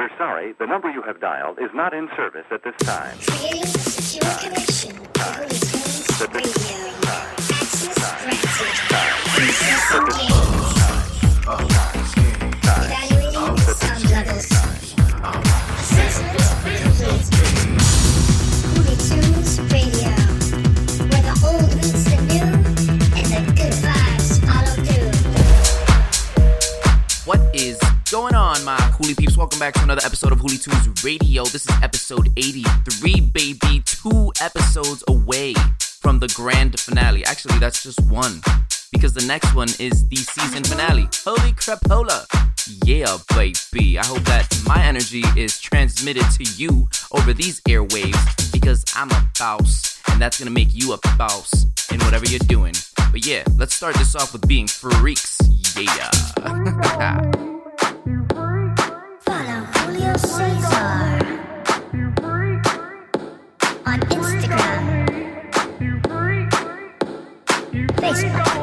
We're sorry, the number you have dialed is not in service at this time. Creating secure connection. Time. Radio. Access granted. Please Time. Time. Time. What's going on, my hooly peeps? Welcome back to another episode of Hoolie Tunes Radio. This is episode 83, baby. Two episodes away from the grand finale. Actually, that's just one, because the next one is the season finale. Holy crapola! Yeah, baby. I hope that my energy is transmitted to you over these airwaves, because I'm a boss, and that's gonna make you a boss in whatever you're doing. But yeah, let's start this off with being freaks. Yeah. Facebook.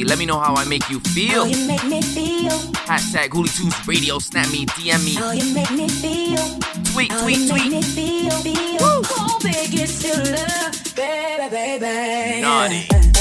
body. Let me know how I make you feel. You make me feel. Hashtag Hooli Tunes Radio. Snap me, DM me. You make me feel. Tweet, tweet, tweet. Make me feel, feel. Woo. Oh, baby, it's love, baby, baby. Naughty.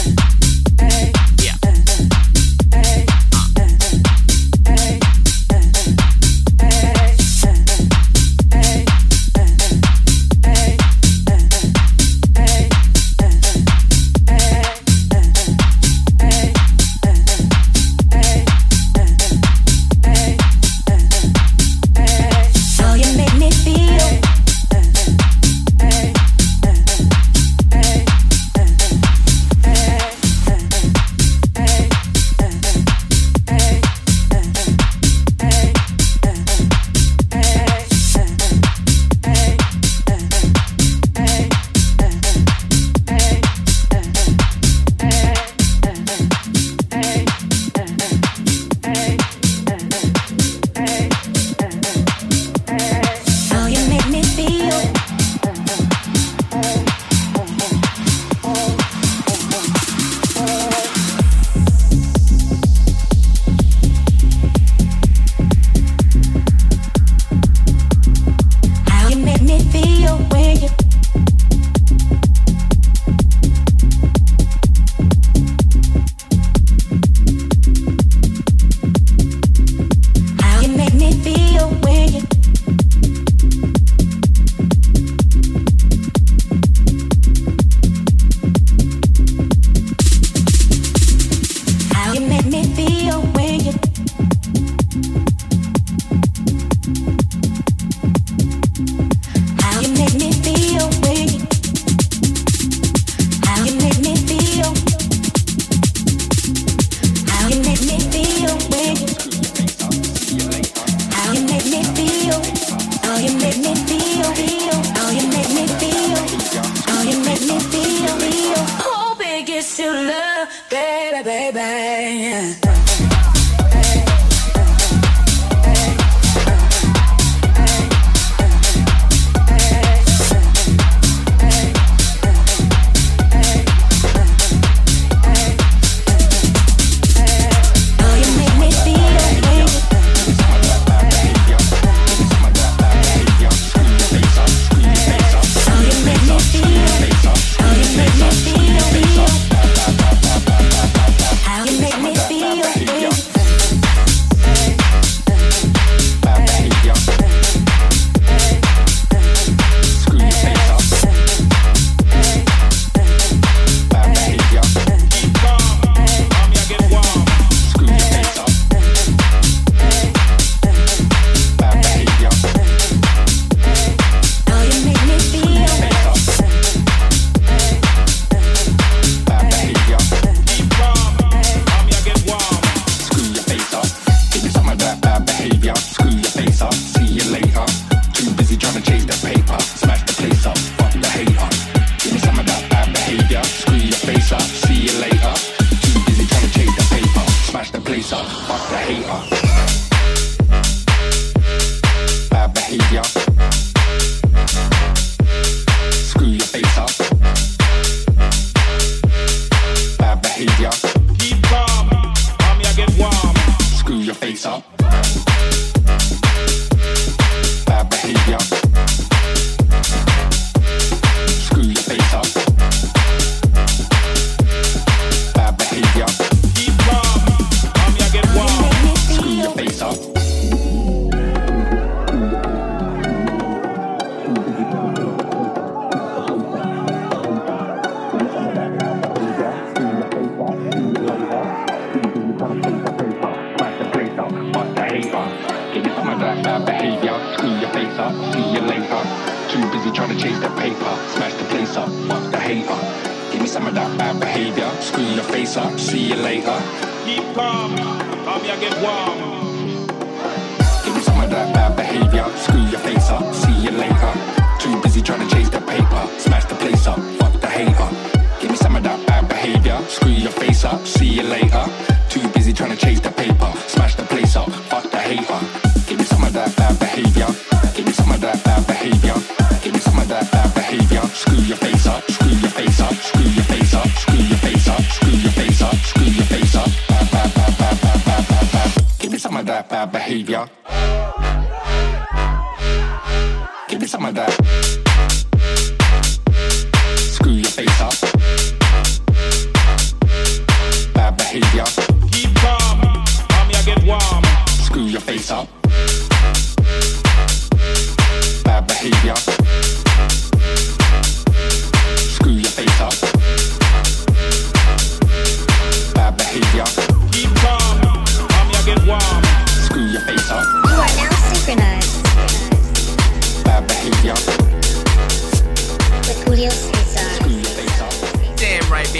stop.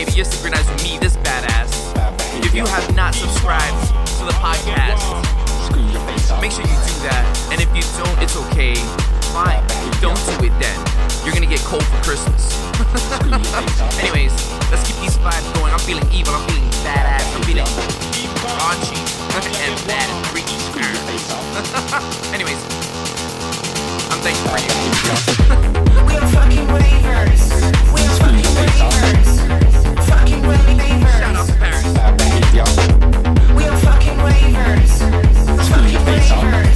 baby. You're synchronized with me, this badass. If you have not subscribed to the podcast, make sure you do that. And if you don't, it's okay. Fine. Don't do it then. You're gonna get cold for Christmas. Anyways, let's keep these vibes going. I'm feeling evil. I'm feeling badass. I'm feeling raunchy and bad and freaky. Anyways, I'm thankful for you. we are fucking ravers. We are fucking ravers ravers. We are fucking ravers. Fucking ravers.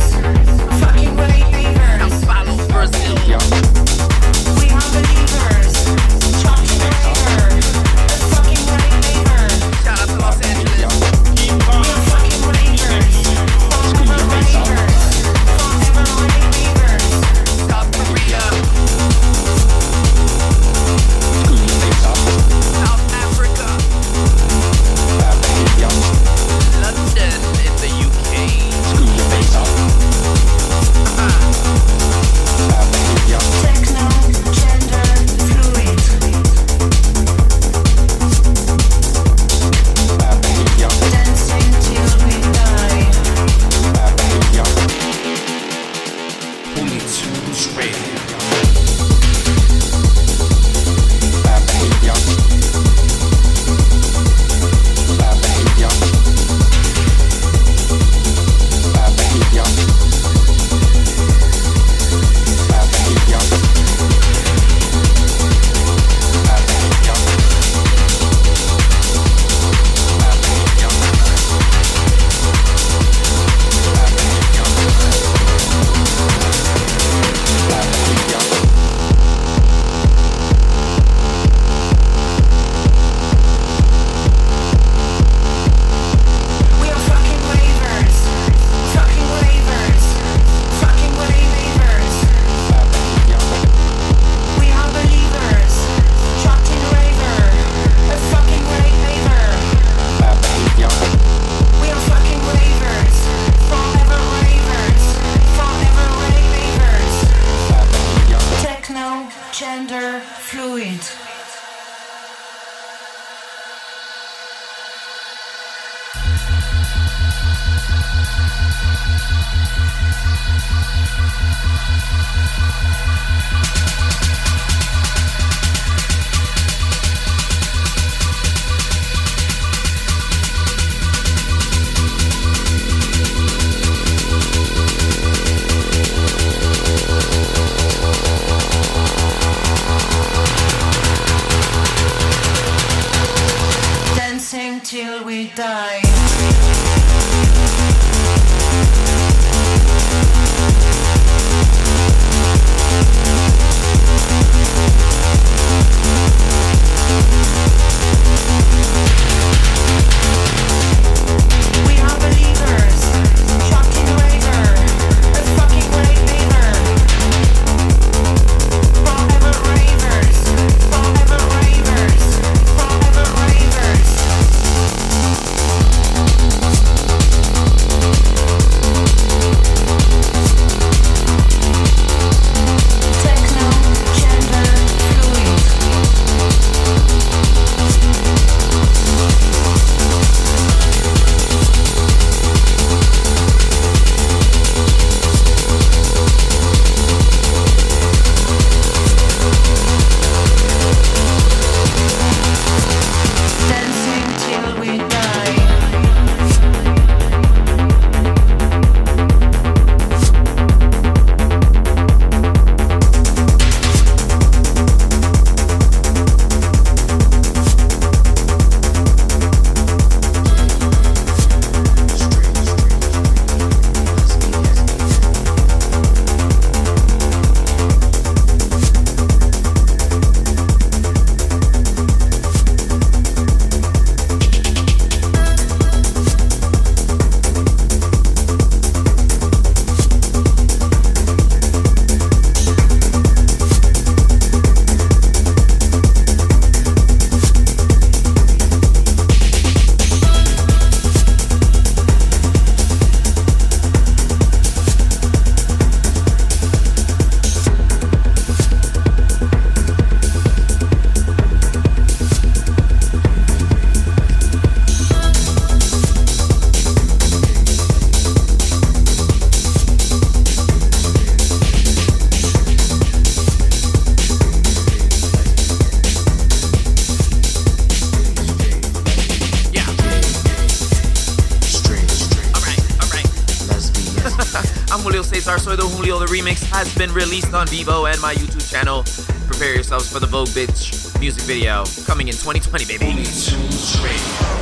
Released on Vevo and my YouTube channel. Prepare yourselves for the Vogue Bitch music video coming in 2020, baby.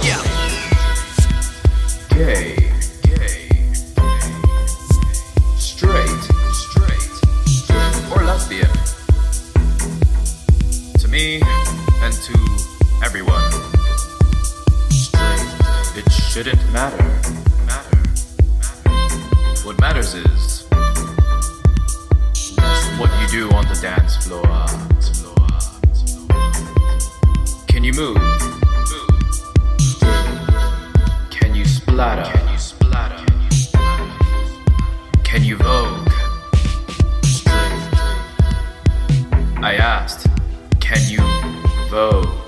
Yeah. Gay. Gay. Straight. Straight. Or lesbian. To me and to everyone. Straight. It shouldn't matter. Matter. What matters is what you do on the dance floor. Can you move? Can you splatter? Can you vogue? I asked, can you vogue?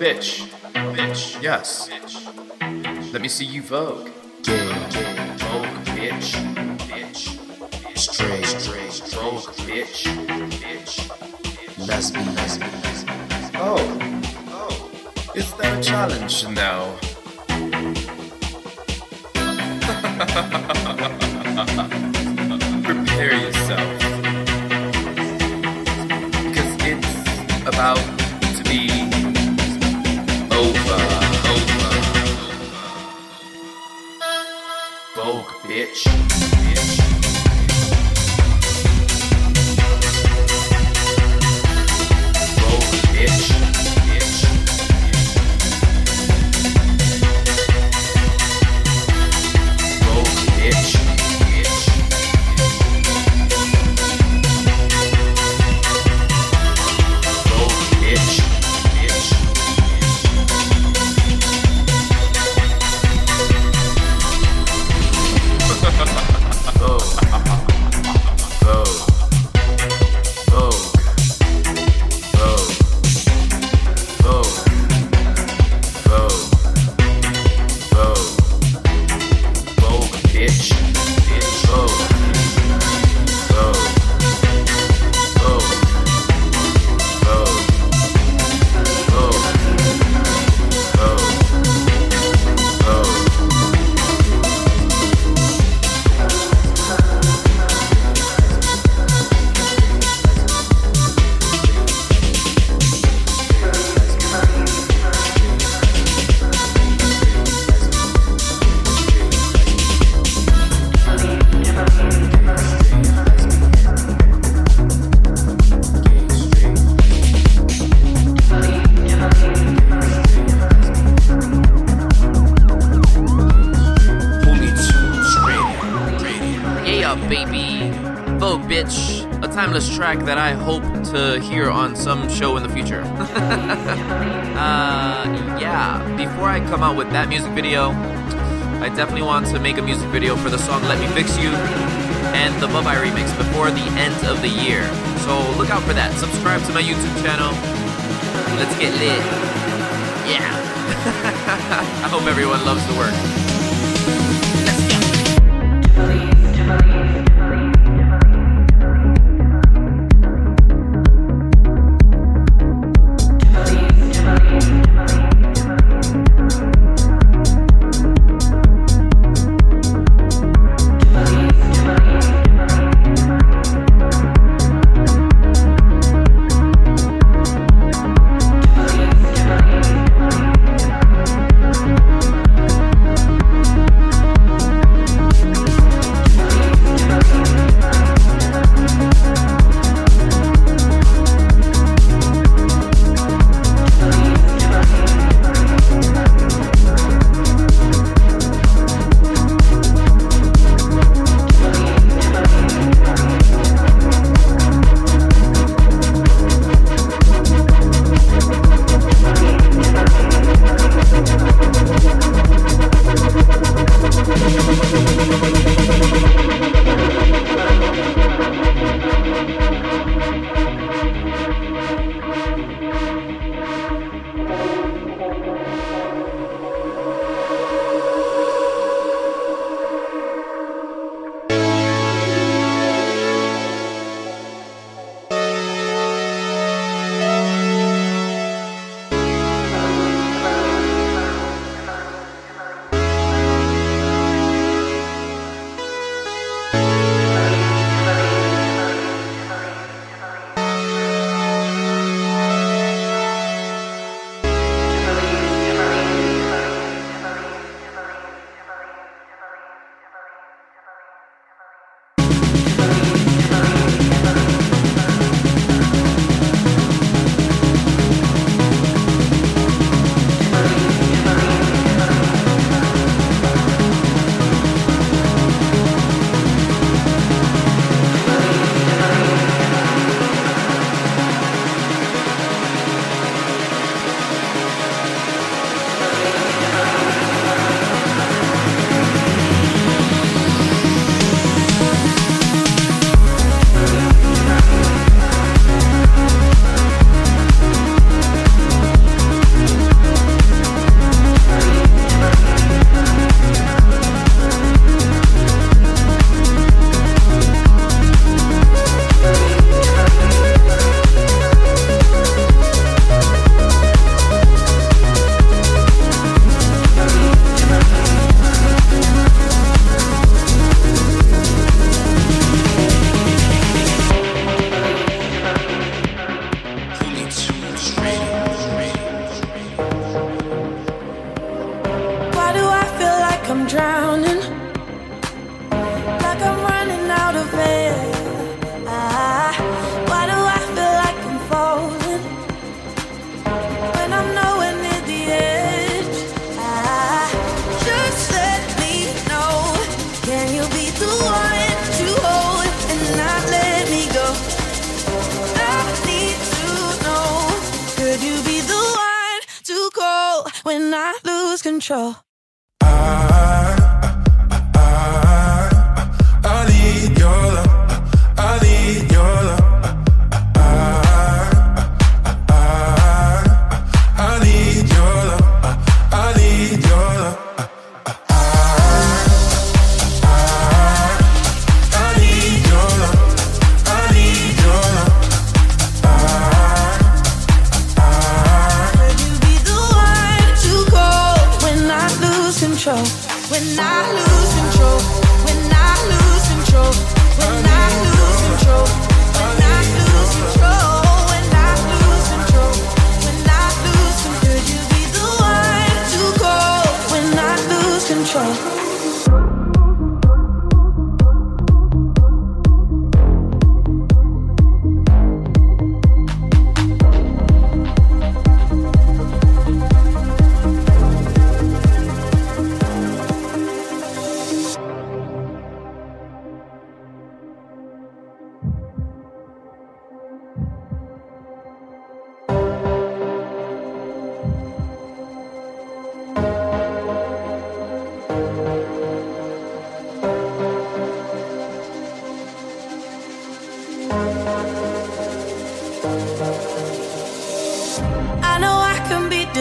Bitch. Bitch, yes. Let me see you vogue. Gay, vogue, bitch. Bitch. Straight, straight, vogue, bitch. Bitch. Lesbian, lesbian. Oh. Oh. Is that a challenge now? Prepare yourself. Because it's about that I hope to hear on some show in the future. uh, yeah. Before I come out with that music video, I definitely want to make a music video for the song Let Me Fix You and the Bubbai remix before the end of the year. So look out for that. Subscribe to my YouTube channel. Let's get lit. Yeah. I hope everyone loves the work.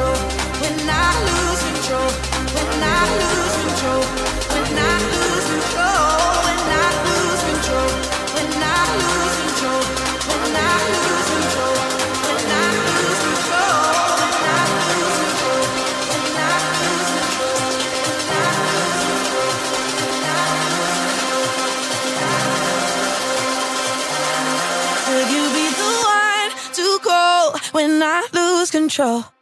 control, you be the one to call when I lose control?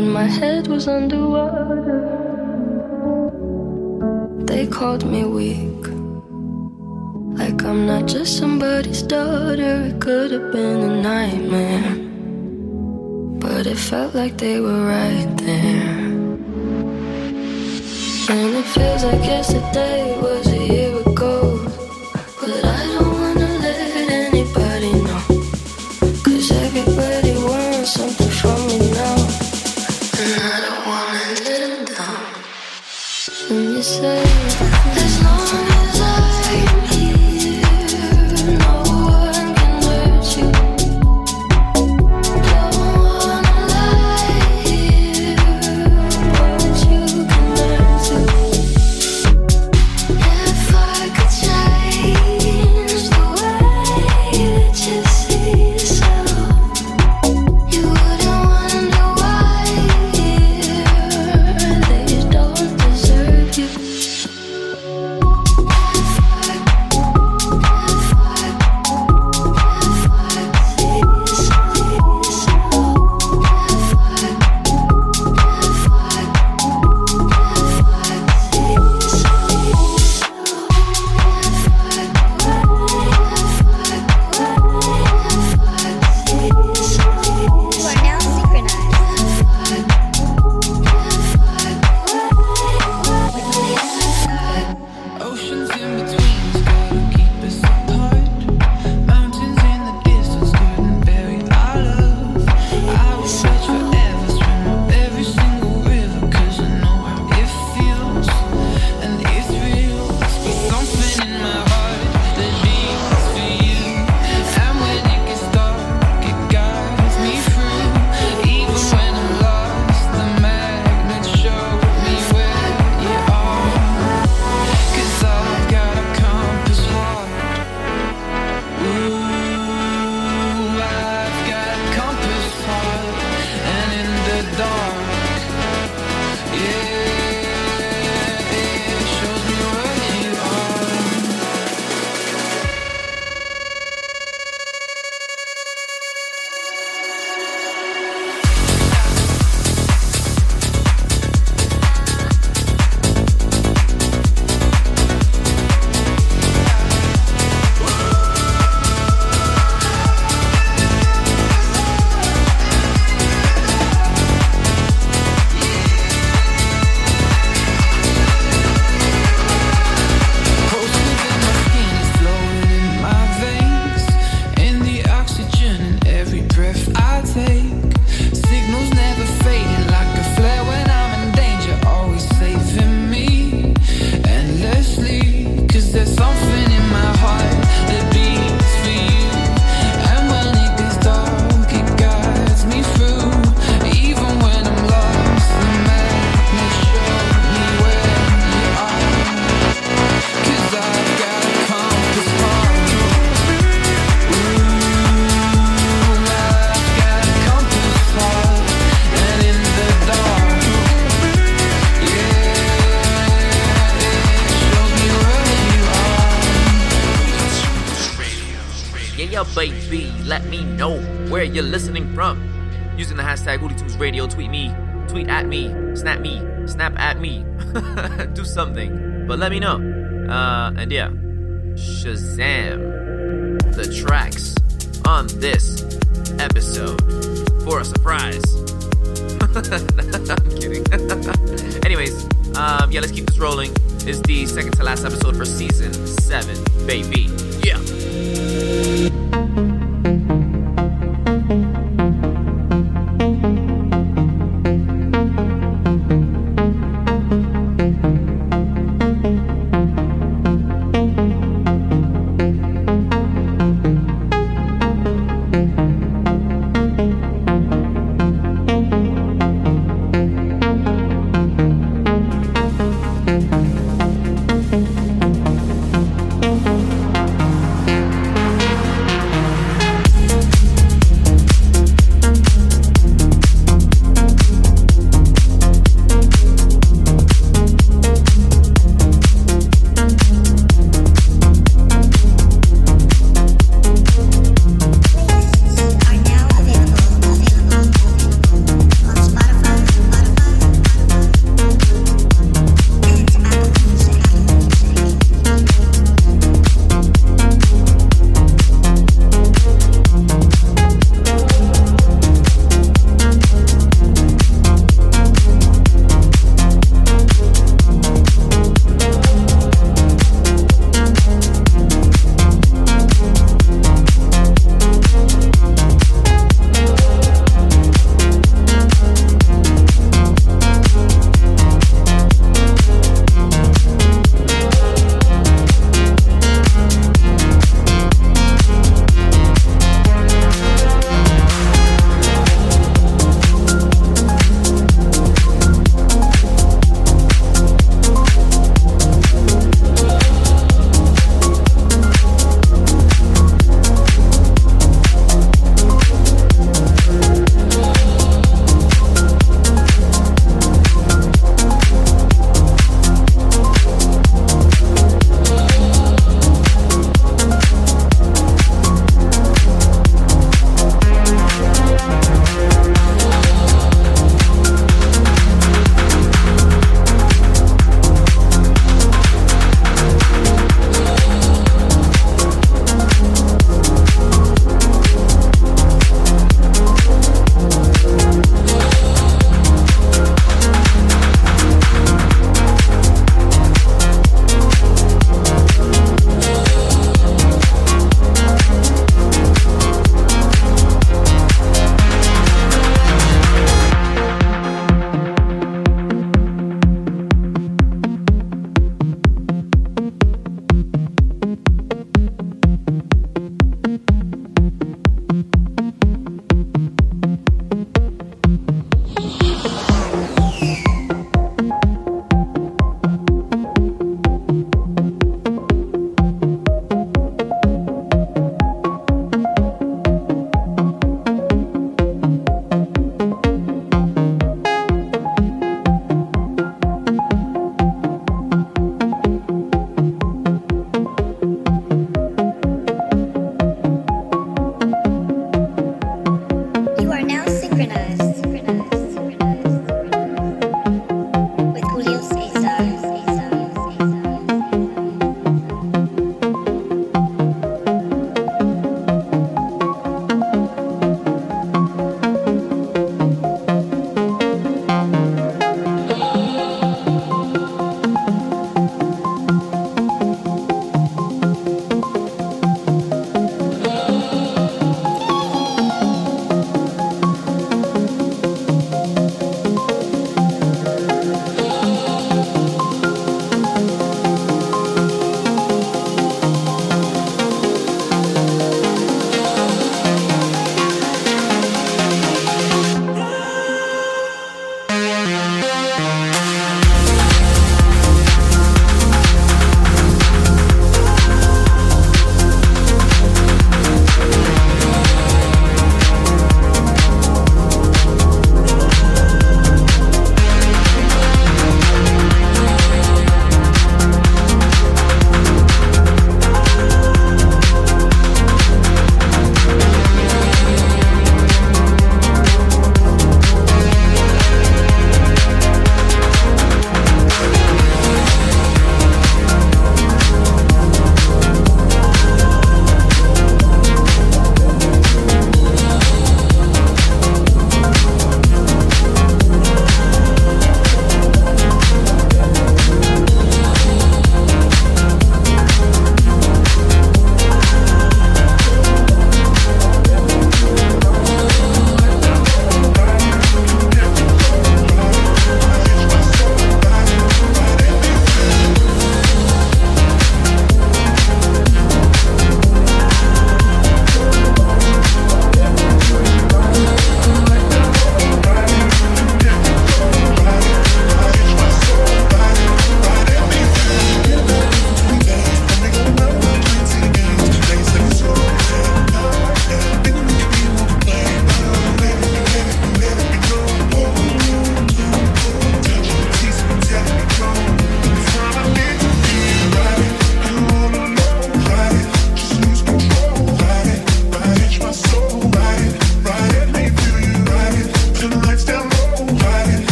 when my head was underwater. They called me weak. Like I'm not just somebody's daughter, it could have been a nightmare. But it felt like they were right there. And it feels like yesterday was hashtag Tunes Radio. Tweet me, tweet at me, snap me, snap at me. Do something, but let me know. Uh, and yeah, Shazam! The tracks on this episode for a surprise. I'm kidding. Anyways, um, yeah, let's keep this rolling. It's the second to last episode for season seven, baby. Yeah.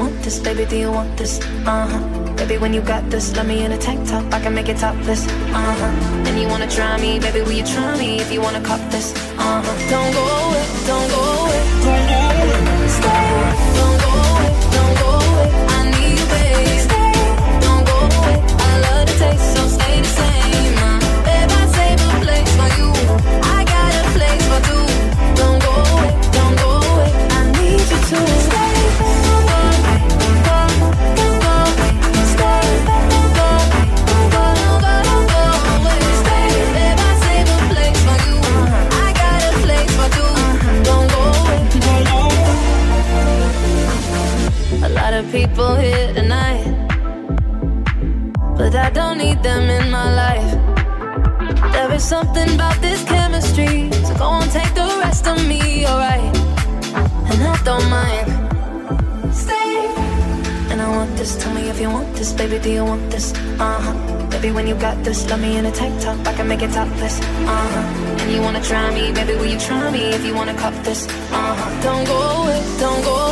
want this? Baby, do you want this? Uh huh. Baby, when you got this, let me in a tank top. I can make it topless. Uh huh. And you wanna try me? Baby, will you try me if you wanna cop this? Uh huh. Don't go away, don't go away. I don't need them in my life. There is something about this chemistry, so go on, take the rest of me, alright? And I don't mind. Stay. And I want this. Tell me if you want this, baby. Do you want this? Uh huh. Baby, when you got this, love me in a tank top. I can make it topless. Uh huh. And you wanna try me, baby? Will you try me if you wanna cop this? Uh huh. Don't go away. Don't go. Away.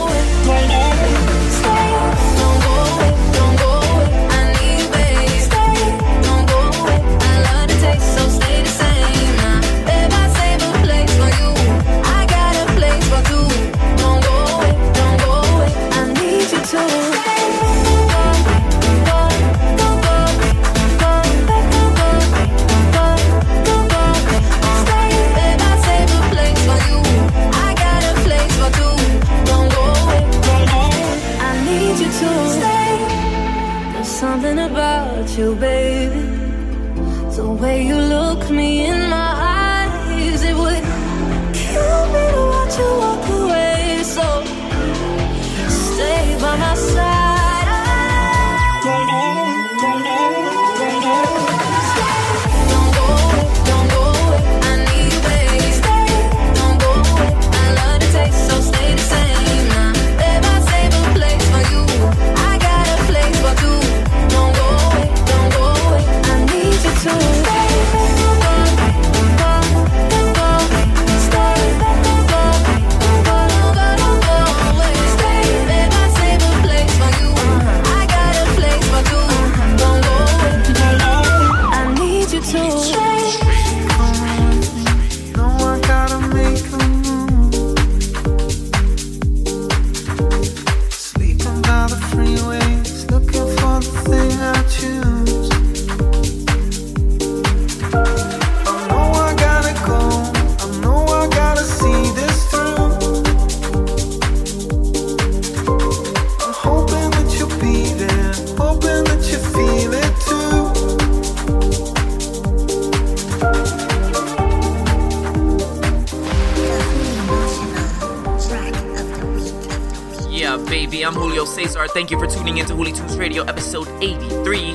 baby. I'm Julio Cesar. Thank you for tuning in to Huli Tunes Radio, episode 83.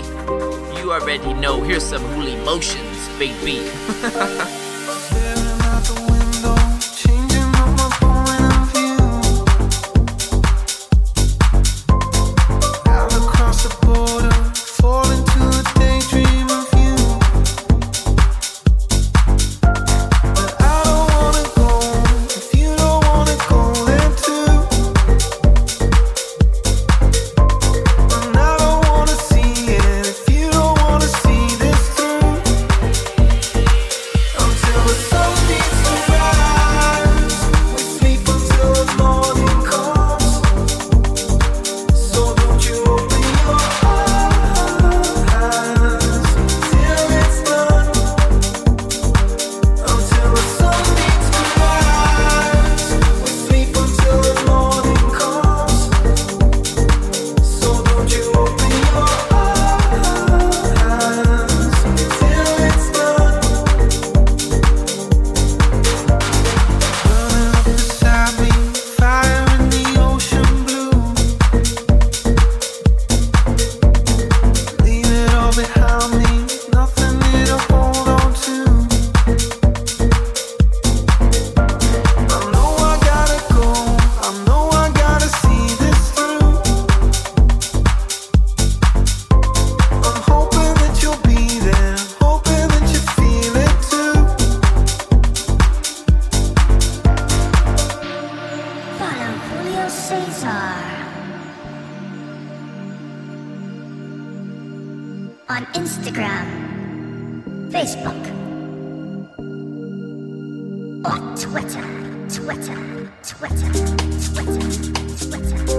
You already know, here's some Huli motions, baby. Facebook. Or Twitter, Twitter, Twitter, Twitter, Twitter.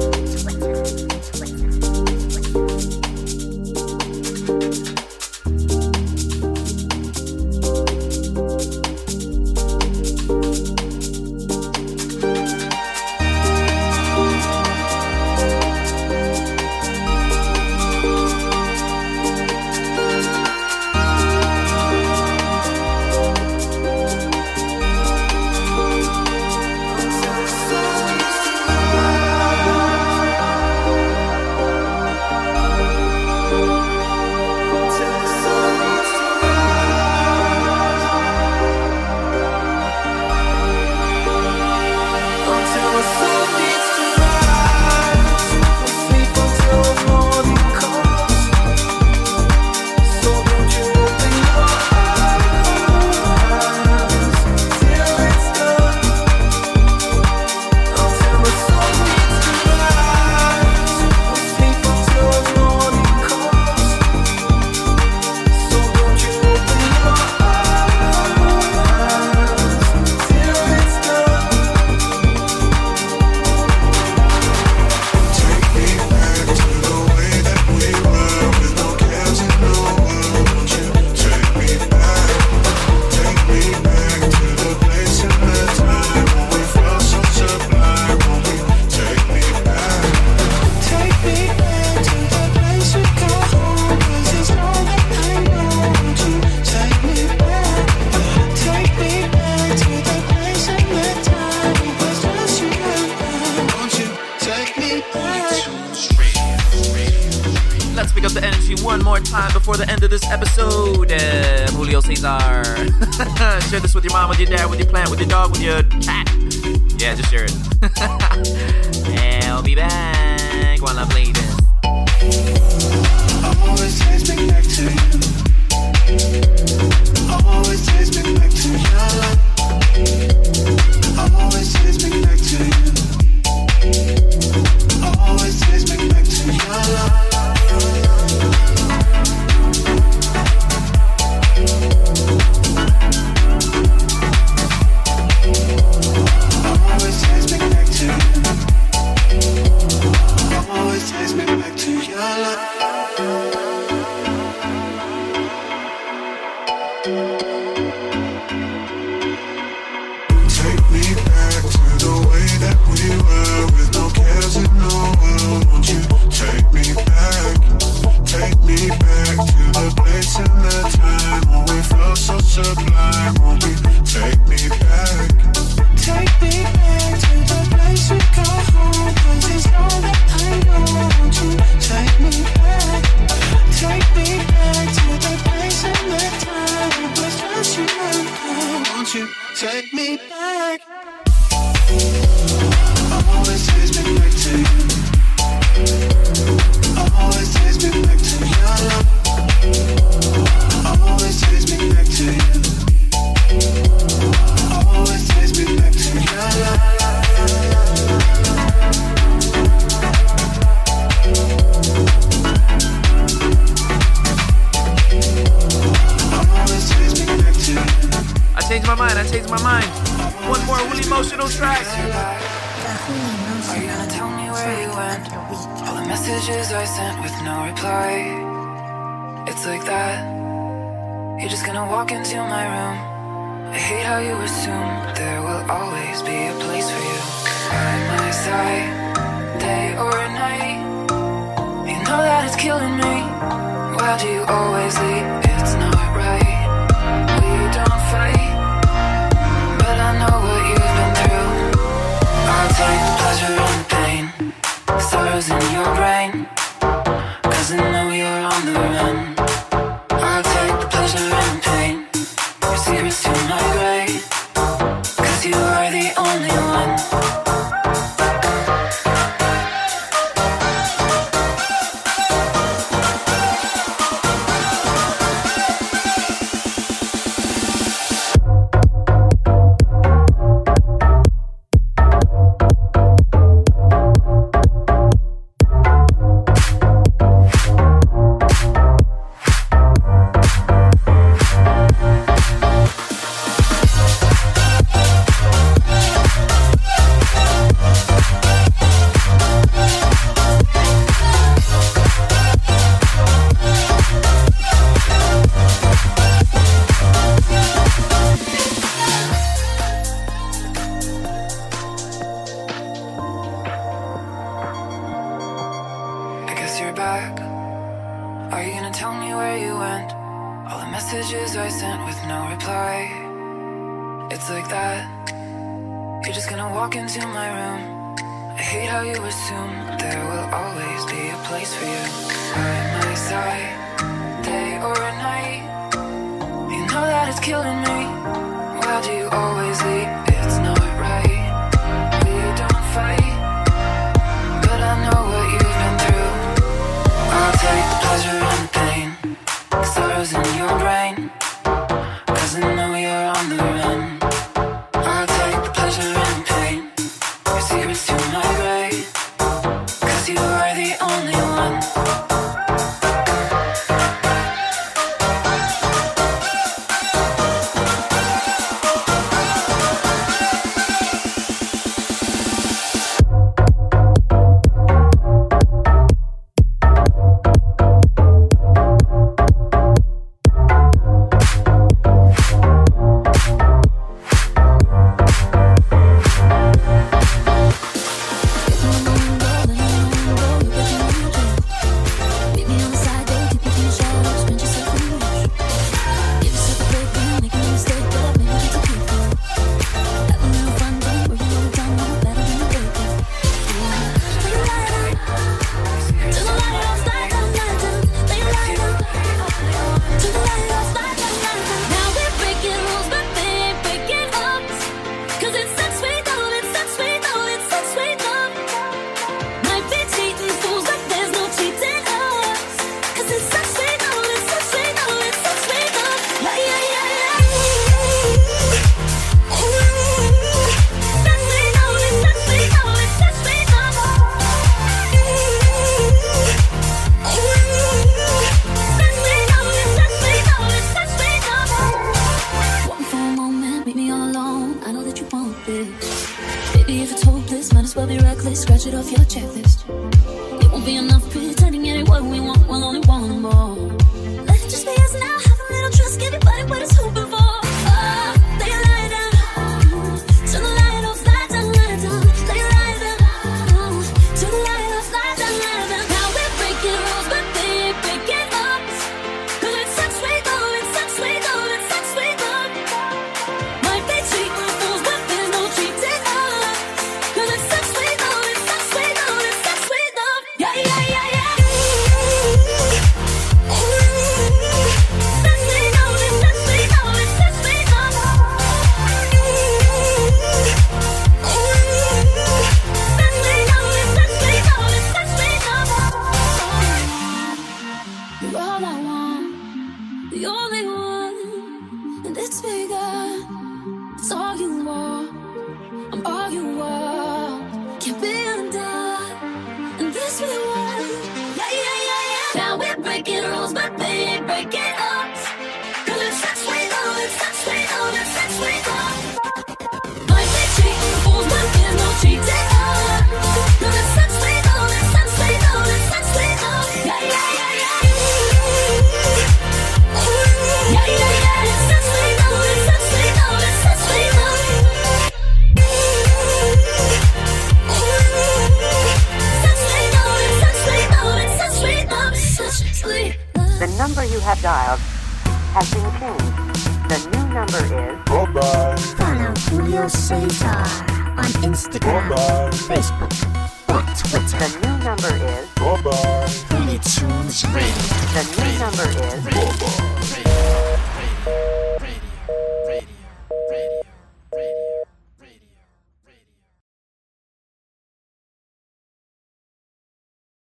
Let's pick up the energy one more time before the end of this episode. Uh, Julio Cesar. share this with your mom, with your dad, with your plant, with your dog, with your cat. Yeah, just share it. and I'll be back while I play this. Always takes me back to you. Always takes me back to your love. Always takes me back to you. Always takes me back to your love. Are you gonna tell me where you went? All the messages I sent with no reply. It's like that. You're just gonna walk into my room. I hate how you assume there will always be a place for you by my side, day or night. You know that it's killing me. Why do you always leave? It's not right. We don't fight, but I know what you take pleasure in pain. Sorrows in your brain.